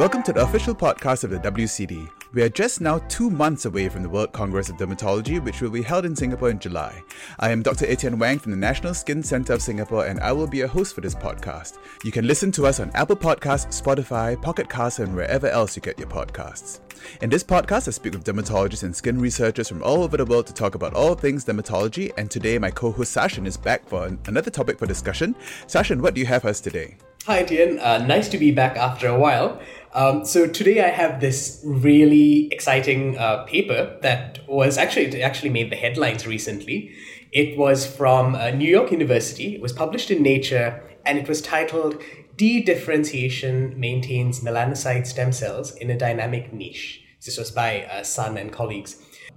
Welcome to the official podcast of the WCD. We are just now two months away from the World Congress of Dermatology, which will be held in Singapore in July. I am Dr. Etienne Wang from the National Skin Centre of Singapore, and I will be a host for this podcast. You can listen to us on Apple Podcasts, Spotify, Pocket Casts, and wherever else you get your podcasts. In this podcast, I speak with dermatologists and skin researchers from all over the world to talk about all things dermatology. And today, my co-host Sashen is back for another topic for discussion. Sashen, what do you have for us today? Hi, Etienne. Uh, nice to be back after a while. Um, so today I have this really exciting uh, paper that was actually actually made the headlines recently. It was from uh, New York University. It was published in Nature, and it was titled "De-differentiation maintains melanocyte stem cells in a dynamic niche." This was by uh, Sun and colleagues.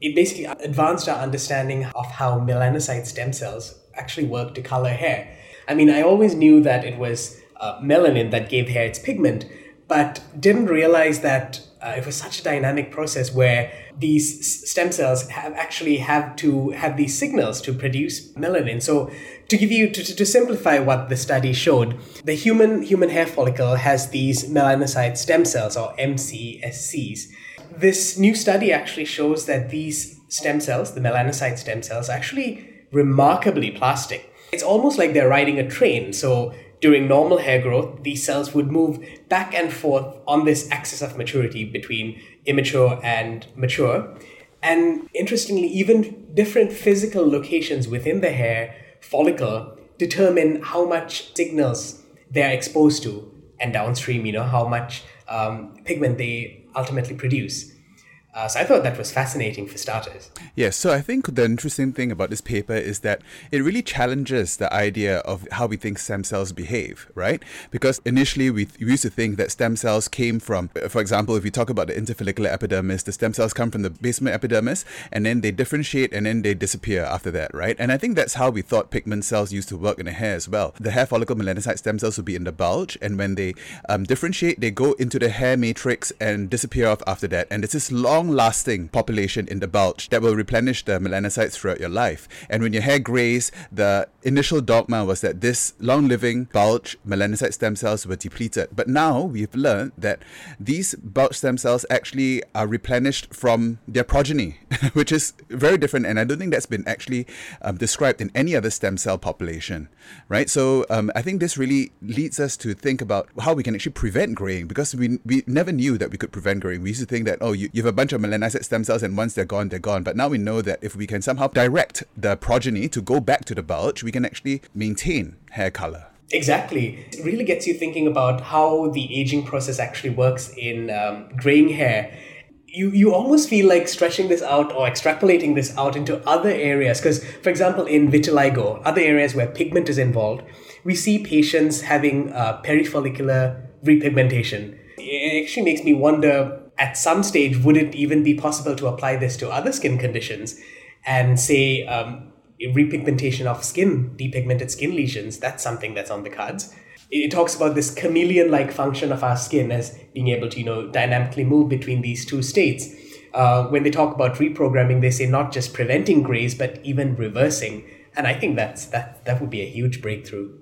It basically advanced our understanding of how melanocyte stem cells actually work to color hair. I mean, I always knew that it was uh, melanin that gave hair its pigment but didn't realize that uh, it was such a dynamic process where these stem cells have actually have to have these signals to produce melanin. So to give you to, to simplify what the study showed, the human human hair follicle has these melanocyte stem cells or MCSCs. This new study actually shows that these stem cells, the melanocyte stem cells, are actually remarkably plastic. It's almost like they're riding a train. So during normal hair growth, these cells would move back and forth on this axis of maturity between immature and mature. And interestingly, even different physical locations within the hair follicle determine how much signals they're exposed to, and downstream, you know, how much um, pigment they ultimately produce. Uh, so I thought that was fascinating for starters. Yes, so I think the interesting thing about this paper is that it really challenges the idea of how we think stem cells behave, right? Because initially we, we used to think that stem cells came from, for example, if we talk about the interfollicular epidermis, the stem cells come from the basement epidermis and then they differentiate and then they disappear after that, right? And I think that's how we thought pigment cells used to work in the hair as well. The hair follicle melanocyte stem cells would be in the bulge, and when they um, differentiate, they go into the hair matrix and disappear off after that. And it's this long long lasting population in the bulge that will replenish the melanocytes throughout your life. And when your hair grays, the initial dogma was that this long living bulge melanocyte stem cells were depleted. But now we've learned that these bulge stem cells actually are replenished from their progeny, which is very different. And I don't think that's been actually um, described in any other stem cell population, right? So um, I think this really leads us to think about how we can actually prevent graying because we, we never knew that we could prevent graying. We used to think that, oh, you, you have a bunch of melanocyte stem cells, and once they're gone, they're gone. But now we know that if we can somehow direct the progeny to go back to the bulge, we can actually maintain hair color. Exactly. It really gets you thinking about how the aging process actually works in um, graying hair. You, you almost feel like stretching this out or extrapolating this out into other areas. Because, for example, in vitiligo, other areas where pigment is involved, we see patients having uh, perifollicular repigmentation. It actually makes me wonder at some stage, would it even be possible to apply this to other skin conditions and say um, repigmentation of skin, depigmented skin lesions? That's something that's on the cards. It talks about this chameleon-like function of our skin as being able to, you know, dynamically move between these two states. Uh, when they talk about reprogramming, they say not just preventing grays, but even reversing. And I think that's that that would be a huge breakthrough.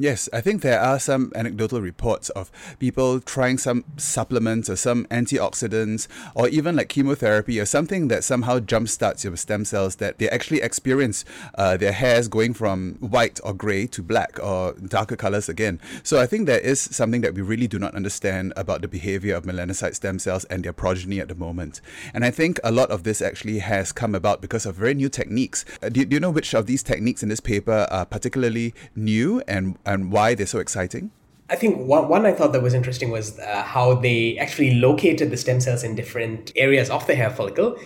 Yes, I think there are some anecdotal reports of people trying some supplements or some antioxidants or even like chemotherapy or something that somehow jumpstarts your stem cells that they actually experience uh, their hairs going from white or grey to black or darker colors again. So I think there is something that we really do not understand about the behavior of melanocyte stem cells and their progeny at the moment. And I think a lot of this actually has come about because of very new techniques. Uh, do, do you know which of these techniques in this paper are particularly new and and why they're so exciting? I think one, one I thought that was interesting was uh, how they actually located the stem cells in different areas of the hair follicle.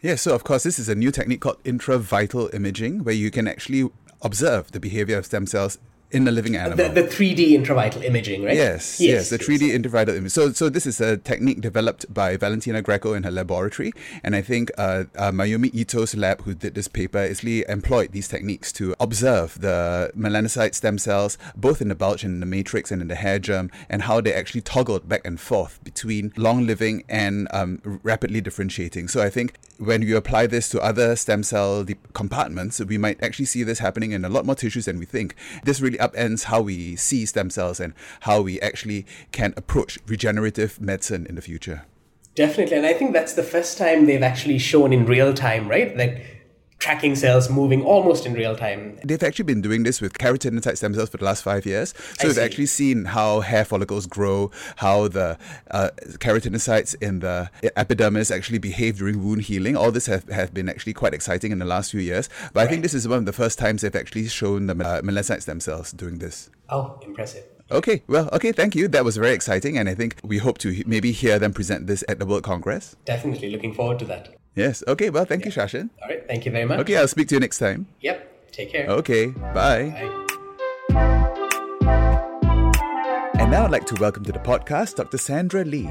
Yeah, so of course, this is a new technique called intravital imaging, where you can actually observe the behavior of stem cells in a living animal. The, the 3D intravital imaging, right? Yes, yes, yes the 3D yes. intravital imaging. So, so this is a technique developed by Valentina Greco in her laboratory, and I think uh, uh, Mayumi Ito's lab, who did this paper, actually employed these techniques to observe the melanocyte stem cells, both in the bulge and in the matrix and in the hair germ, and how they actually toggled back and forth between long living and um, rapidly differentiating. So, I think when you apply this to other stem cell compartments, we might actually see this happening in a lot more tissues than we think. This really upends how we see stem cells and how we actually can approach regenerative medicine in the future. Definitely. And I think that's the first time they've actually shown in real time, right? That tracking cells moving almost in real time. They've actually been doing this with keratinocyte stem cells for the last five years. So we've actually seen how hair follicles grow, how the uh, keratinocytes in the epidermis actually behave during wound healing. All this have, have been actually quite exciting in the last few years. But right. I think this is one of the first times they've actually shown the uh, melanocyte stem cells doing this. Oh, impressive. Okay, well, okay, thank you. That was very exciting, and I think we hope to maybe hear them present this at the World Congress. Definitely looking forward to that. Yes. Okay. Well, thank yeah. you, Sashen. All right. Thank you very much. Okay. I'll speak to you next time. Yep. Take care. Okay. Bye. Bye. Now I'd like to welcome to the podcast Dr. Sandra Lee.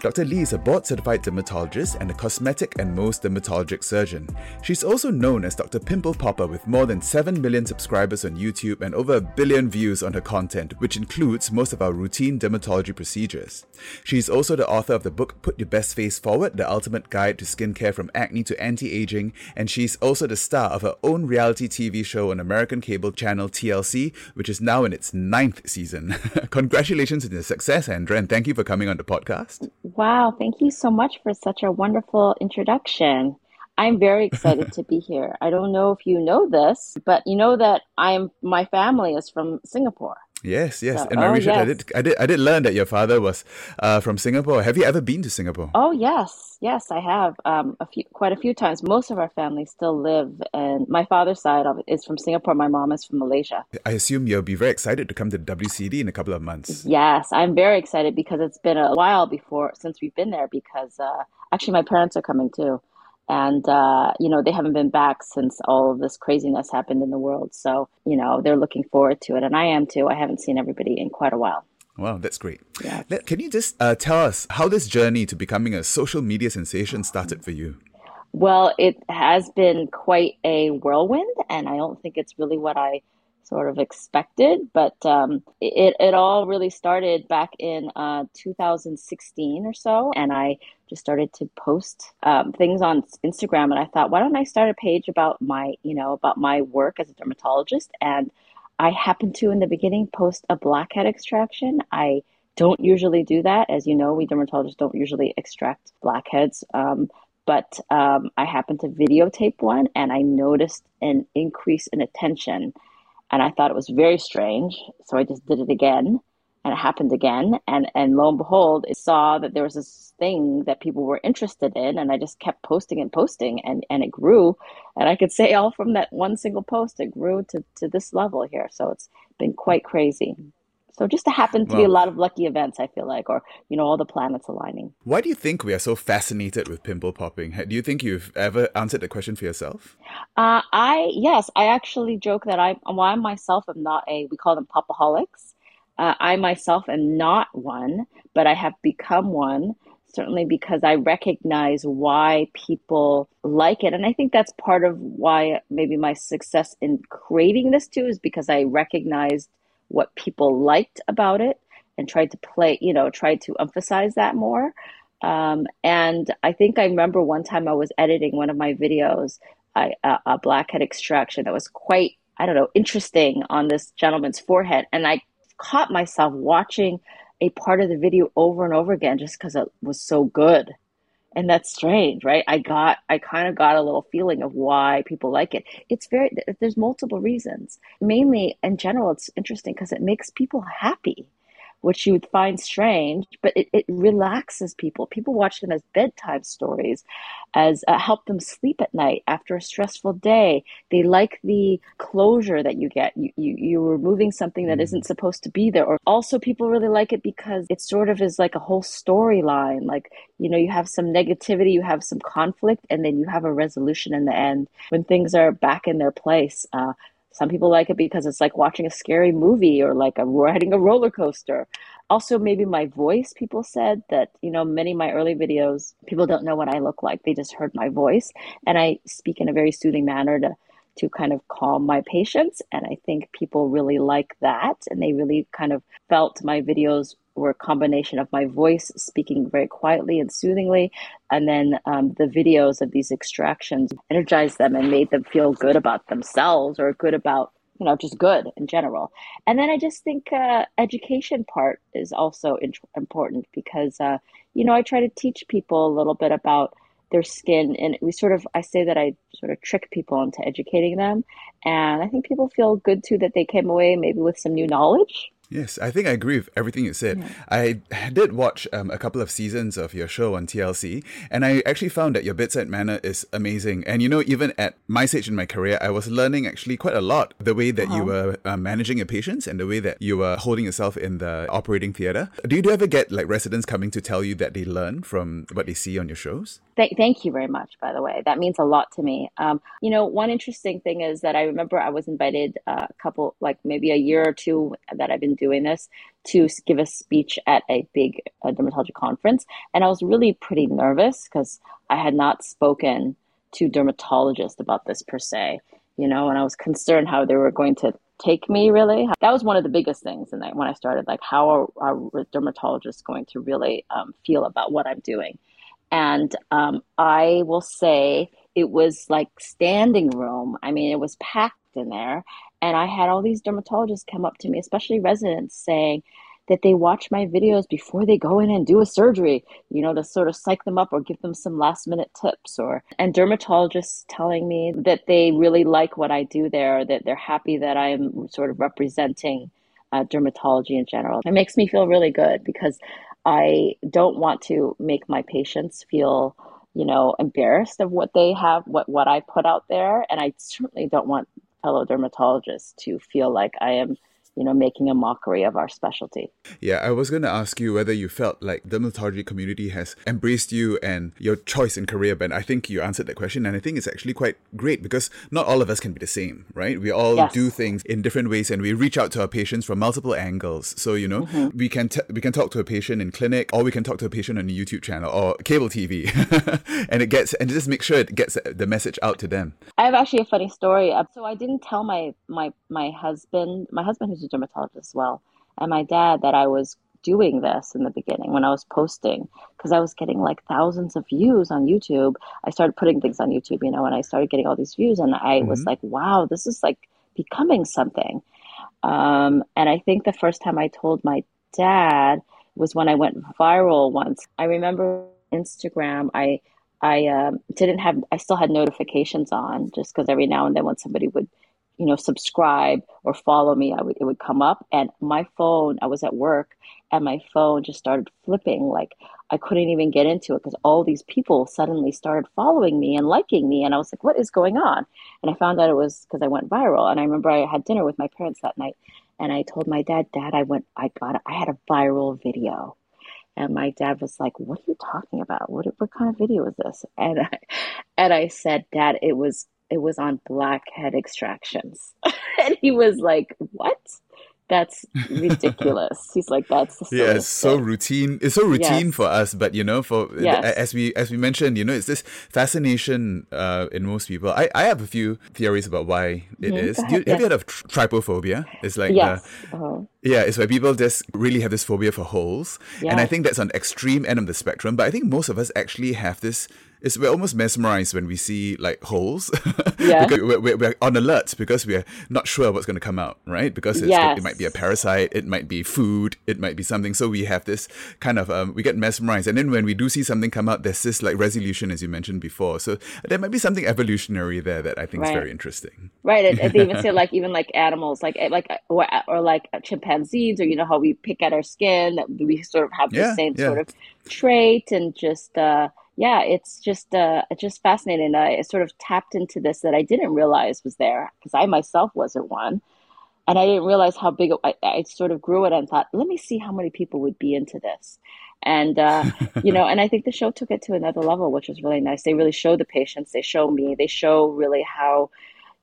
Dr. Lee is a board certified dermatologist and a cosmetic and Mohs dermatologic surgeon. She's also known as Dr. Pimple Popper with more than 7 million subscribers on YouTube and over a billion views on her content, which includes most of our routine dermatology procedures. She's also the author of the book Put Your Best Face Forward The Ultimate Guide to Skincare from Acne to Anti Aging, and she's also the star of her own reality TV show on American cable channel TLC, which is now in its ninth season. Congratulations congratulations on your success, Sandra, and thank you for coming on the podcast. Wow, thank you so much for such a wonderful introduction. I'm very excited to be here. I don't know if you know this, but you know that I'm my family is from Singapore. Yes, yes. So, In my oh, research, yes. I did, I did, I did learn that your father was uh, from Singapore. Have you ever been to Singapore? Oh yes, yes, I have. Um, a few, quite a few times. Most of our family still live, and my father's side of it is from Singapore. My mom is from Malaysia. I assume you'll be very excited to come to WCD in a couple of months. Yes, I'm very excited because it's been a while before since we've been there. Because uh, actually, my parents are coming too and uh, you know they haven't been back since all of this craziness happened in the world so you know they're looking forward to it and i am too i haven't seen everybody in quite a while Wow, that's great. Yeah. Can you just uh, tell us how this journey to becoming a social media sensation started for you? Well, it has been quite a whirlwind, and I don't think it's really what I sort of expected. But um, it, it all really started back in uh, 2016 or so. And I just started to post um, things on Instagram. And I thought, why don't I start a page about my, you know, about my work as a dermatologist? And I happened to, in the beginning, post a blackhead extraction. I don't usually do that. As you know, we dermatologists don't usually extract blackheads. Um, but um, I happened to videotape one and I noticed an increase in attention and I thought it was very strange. So I just did it again and it happened again. And, and lo and behold, it saw that there was this thing that people were interested in. And I just kept posting and posting and, and it grew. And I could say all from that one single post, it grew to, to this level here. So it's been quite crazy. So just to happen to be a lot of lucky events, I feel like, or you know, all the planets aligning. Why do you think we are so fascinated with pimple popping? Do you think you've ever answered the question for yourself? Uh, I yes, I actually joke that I, well, I myself am not a. We call them popaholics. Uh, I myself am not one, but I have become one certainly because I recognize why people like it. And I think that's part of why maybe my success in creating this too is because I recognized what people liked about it and tried to play, you know, tried to emphasize that more. Um, and I think I remember one time I was editing one of my videos, I, uh, a blackhead extraction that was quite, I don't know, interesting on this gentleman's forehead. And I caught myself watching a part of the video over and over again just because it was so good and that's strange right? I got i kind of got a little feeling of why people like it. It's very there's multiple reasons. Mainly in general it's interesting because it makes people happy which you would find strange, but it, it relaxes people. People watch them as bedtime stories, as uh, help them sleep at night after a stressful day. They like the closure that you get. You, you, you're removing something that isn't mm-hmm. supposed to be there. Or also, people really like it because it sort of is like a whole storyline. Like, you know, you have some negativity, you have some conflict, and then you have a resolution in the end when things are back in their place. Uh, some people like it because it's like watching a scary movie or like a riding a roller coaster. Also, maybe my voice, people said that, you know, many of my early videos, people don't know what I look like. They just heard my voice. And I speak in a very soothing manner to to kind of calm my patients. And I think people really like that. And they really kind of felt my videos were a combination of my voice speaking very quietly and soothingly, and then um, the videos of these extractions energized them and made them feel good about themselves or good about you know, just good in general. And then I just think uh, education part is also in- important because, uh, you know, I try to teach people a little bit about their skin and we sort of i say that i sort of trick people into educating them and i think people feel good too that they came away maybe with some new knowledge Yes, I think I agree with everything you said. Yeah. I did watch um, a couple of seasons of your show on TLC, and I actually found that your bedside manner is amazing. And you know, even at my stage in my career, I was learning actually quite a lot the way that uh-huh. you were uh, managing your patients and the way that you were holding yourself in the operating theater. Do you, do you ever get like residents coming to tell you that they learn from what they see on your shows? Th- thank you very much, by the way. That means a lot to me. Um, you know, one interesting thing is that I remember I was invited uh, a couple, like maybe a year or two that I've been doing this to give a speech at a big uh, dermatology conference. And I was really pretty nervous because I had not spoken to dermatologists about this per se, you know, and I was concerned how they were going to take me really. That was one of the biggest things. And when I started, like, how are, are dermatologists going to really um, feel about what I'm doing? And um, I will say it was like standing room. I mean, it was packed in there. And I had all these dermatologists come up to me, especially residents, saying that they watch my videos before they go in and do a surgery, you know, to sort of psych them up or give them some last minute tips or and dermatologists telling me that they really like what I do there, that they're happy that I'm sort of representing uh, dermatology in general. It makes me feel really good because I don't want to make my patients feel you know embarrassed of what they have what what I put out there and I certainly don't want fellow dermatologists to feel like I am you know, making a mockery of our specialty. Yeah, I was going to ask you whether you felt like the dermatology community has embraced you and your choice in career, but I think you answered that question, and I think it's actually quite great because not all of us can be the same, right? We all yes. do things in different ways, and we reach out to our patients from multiple angles. So you know, mm-hmm. we can t- we can talk to a patient in clinic, or we can talk to a patient on a YouTube channel or cable TV, and it gets and just make sure it gets the message out to them. I have actually a funny story. So I didn't tell my my my husband, my husband who's a dermatologist as well, and my dad that I was doing this in the beginning when I was posting because I was getting like thousands of views on YouTube. I started putting things on YouTube, you know, and I started getting all these views, and I mm-hmm. was like, wow, this is like becoming something. Um, and I think the first time I told my dad was when I went viral once. I remember Instagram. I I um, didn't have. I still had notifications on just because every now and then when somebody would you know, subscribe or follow me, I would, it would come up. And my phone, I was at work and my phone just started flipping. Like I couldn't even get into it because all these people suddenly started following me and liking me. And I was like, what is going on? And I found out it was because I went viral. And I remember I had dinner with my parents that night and I told my dad, Dad, I went, I got, I had a viral video. And my dad was like, "What are you talking about? What what kind of video is this?" And I, and I said, "Dad, it was it was on blackhead extractions. and he was like, What? That's ridiculous. He's like, that's the yeah, it's so routine. It's so routine yes. for us, but you know, for yes. as we as we mentioned, you know, it's this fascination uh, in most people. I, I have a few theories about why it mm-hmm. is. You, have you heard of trypophobia? It's like yes. uh-huh. Yeah, it's where people just really have this phobia for holes. Yes. And I think that's on extreme end of the spectrum. But I think most of us actually have this it's we're almost mesmerized when we see like holes. Yeah. because we're, we're, we're, on alert because we're not sure what's going to come out, right? Because yes. it might be a parasite, it might be food, it might be something. So we have this kind of um, we get mesmerized, and then when we do see something come out, there's this like resolution, as you mentioned before. So there might be something evolutionary there that I think right. is very interesting. Right. And they even say like even like animals, like eh, like or, or like chimpanzees, or you know how we pick at our skin, we sort of have the yeah, same yeah. sort of trait, and just. uh yeah, it's just uh, it's just fascinating. I sort of tapped into this that I didn't realize was there because I myself wasn't one, and I didn't realize how big it, I, I sort of grew it and thought, let me see how many people would be into this, and uh, you know, and I think the show took it to another level, which was really nice. They really show the patients, they show me, they show really how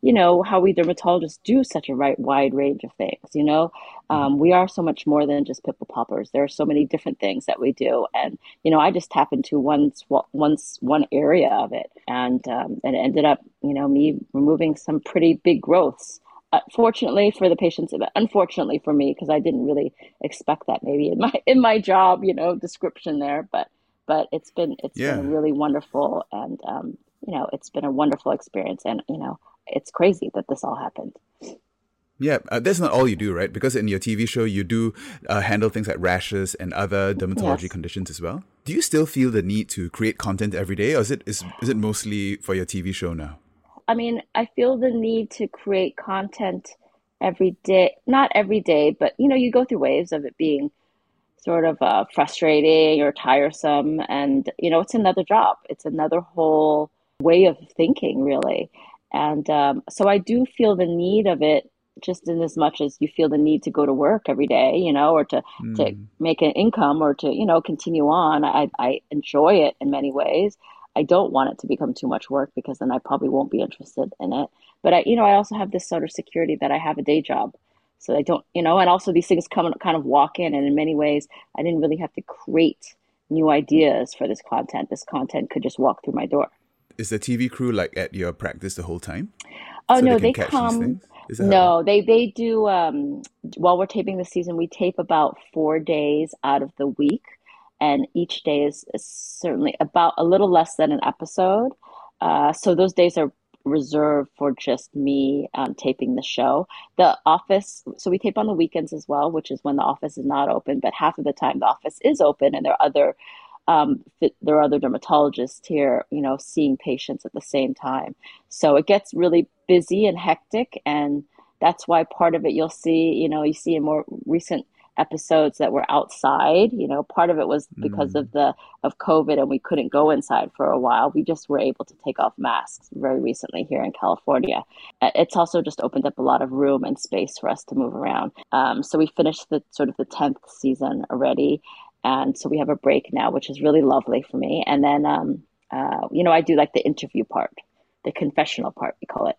you know, how we dermatologists do such a right, wide range of things. You know, um, we are so much more than just pimple poppers. There are so many different things that we do, and you know, I just tap into one once one area of it, and um, and it ended up, you know, me removing some pretty big growths. Uh, fortunately for the patients, but unfortunately for me, because I didn't really expect that maybe in my in my job, you know, description there. But but it's been it's yeah. been really wonderful, and um, you know, it's been a wonderful experience, and you know, it's crazy that this all happened. Yeah, uh, that's not all you do, right? Because in your TV show, you do uh, handle things like rashes and other dermatology yes. conditions as well. Do you still feel the need to create content every day, or is it is, is it mostly for your TV show now? I mean, I feel the need to create content every day. Not every day, but you know, you go through waves of it being sort of uh, frustrating or tiresome, and you know, it's another job. It's another whole way of thinking, really. And um, so I do feel the need of it just in as much as you feel the need to go to work every day, you know, or to, mm. to make an income or to, you know, continue on. I, I enjoy it in many ways. I don't want it to become too much work because then I probably won't be interested in it. But I, you know, I also have this sort of security that I have a day job. So I don't, you know, and also these things come kind of walk in. And in many ways, I didn't really have to create new ideas for this content. This content could just walk through my door. Is the TV crew like at your practice the whole time? Oh, so no, they, they come no, they they do. Um, while we're taping the season, we tape about four days out of the week, and each day is, is certainly about a little less than an episode. Uh, so those days are reserved for just me um, taping the show. The office, so we tape on the weekends as well, which is when the office is not open. But half of the time, the office is open, and there are other um, there are other dermatologists here, you know, seeing patients at the same time. So it gets really busy and hectic, and that's why part of it you'll see, you know, you see in more recent episodes that were outside. You know, part of it was because mm. of the of COVID, and we couldn't go inside for a while. We just were able to take off masks very recently here in California. It's also just opened up a lot of room and space for us to move around. Um, so we finished the sort of the tenth season already, and so we have a break now, which is really lovely for me. And then, um, uh, you know, I do like the interview part, the confessional part, we call it.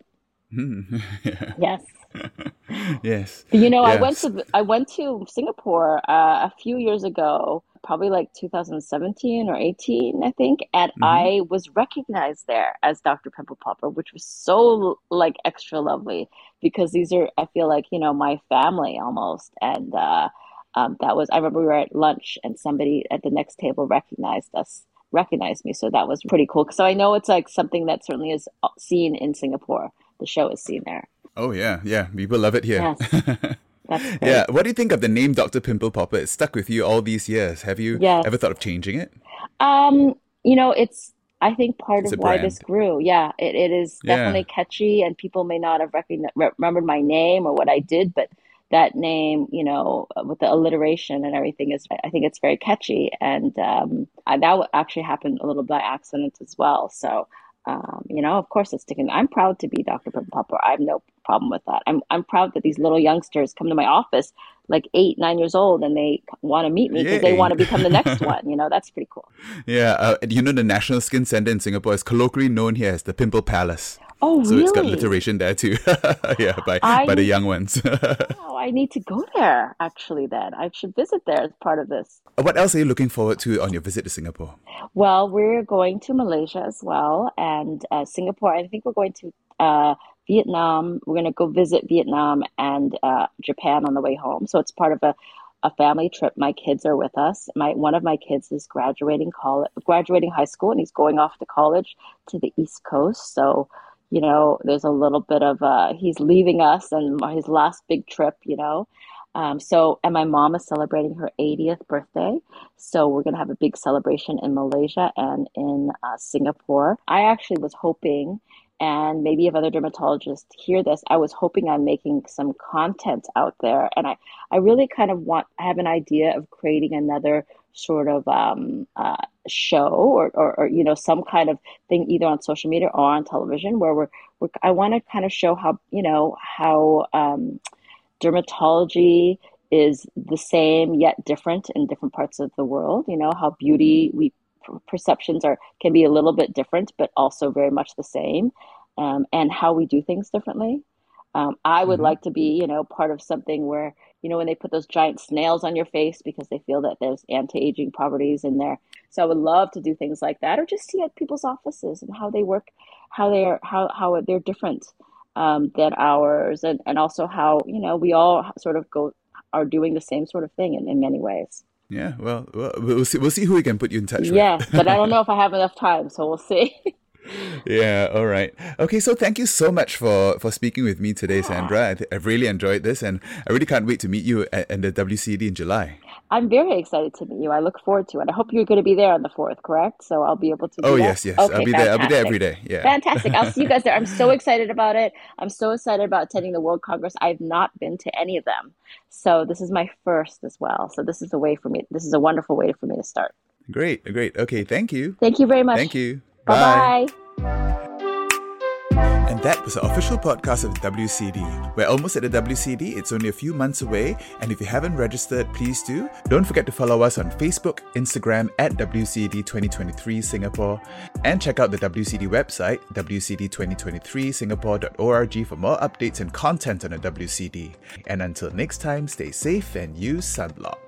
yeah. Yes. yes. You know, yes. I went to I went to Singapore uh, a few years ago, probably like 2017 or 18, I think, and mm-hmm. I was recognized there as Dr. Pimple Popper, which was so like extra lovely because these are I feel like you know my family almost, and uh, um, that was I remember we were at lunch and somebody at the next table recognized us recognized me. So that was pretty cool. So i know it's like something that certainly is uh, seen in singapore. The show is seen there. Oh yeah. Yeah. People love it here. Yes. yeah. What do you think of the name dr pimple popper? It's stuck with you all these years. Have you yes. ever thought of changing it? Um you know it's I think part it's of why this grew, yeah, it, it is definitely yeah. catchy, and people may not have recognized, remembered my name or what I did, but that name, you know, with the alliteration and everything is, I think it's very catchy. And um, I, that actually happened a little by accident as well. So, um, you know, of course it's sticking. I'm proud to be Dr. Pimple Popper. I have no problem with that. I'm, I'm proud that these little youngsters come to my office like eight, nine years old and they want to meet me because they want to become the next one. You know, that's pretty cool. Yeah. Uh, you know, the National Skin Center in Singapore is colloquially known here as the Pimple Palace. Oh, so really? it's got alliteration there too. yeah, by I, by the young ones. wow, I need to go there actually. Then I should visit there as part of this. What else are you looking forward to on your visit to Singapore? Well, we're going to Malaysia as well, and uh, Singapore. I think we're going to uh, Vietnam. We're going to go visit Vietnam and uh, Japan on the way home. So it's part of a a family trip. My kids are with us. My one of my kids is graduating college, graduating high school, and he's going off to college to the East Coast. So you know, there's a little bit of uh, he's leaving us and his last big trip, you know. Um, so, and my mom is celebrating her 80th birthday. So, we're going to have a big celebration in Malaysia and in uh, Singapore. I actually was hoping, and maybe if other dermatologists hear this, I was hoping I'm making some content out there. And I, I really kind of want, I have an idea of creating another sort of um, uh, show or, or, or, you know some kind of thing either on social media or on television where we're, we're I want to kind of show how you know how um, dermatology is the same yet different in different parts of the world. You know how beauty we perceptions are can be a little bit different, but also very much the same, um, and how we do things differently. Um, I would mm-hmm. like to be, you know, part of something where, you know, when they put those giant snails on your face because they feel that there's anti-aging properties in there. So I would love to do things like that, or just see at people's offices and how they work, how they are, how how they're different um, than ours, and and also how you know we all sort of go are doing the same sort of thing in, in many ways. Yeah, well, well, we'll see. We'll see who we can put you in touch yeah, with. Yeah, but I don't know if I have enough time, so we'll see. yeah, all right. Okay, so thank you so much for for speaking with me today, Sandra. I th- I've really enjoyed this, and I really can't wait to meet you at, at the WCD in July. I'm very excited to meet you. I look forward to it. I hope you're going to be there on the fourth, correct? So I'll be able to. oh that? yes, yes. Okay, I'll be there. I'll be there every day. Yeah. Fantastic. I'll see you guys there. I'm so excited about it. I'm so excited about attending the World Congress. I've not been to any of them. So this is my first as well. So this is a way for me. This is a wonderful way for me to start. Great, great. Okay, thank you. Thank you very much. Thank you. Bye bye. And that was the official podcast of the WCD. We're almost at the WCD, it's only a few months away, and if you haven't registered, please do. Don't forget to follow us on Facebook, Instagram at WCD 2023 Singapore, and check out the WCD website, WCD2023singapore.org, for more updates and content on the WCD. And until next time, stay safe and use sunblock.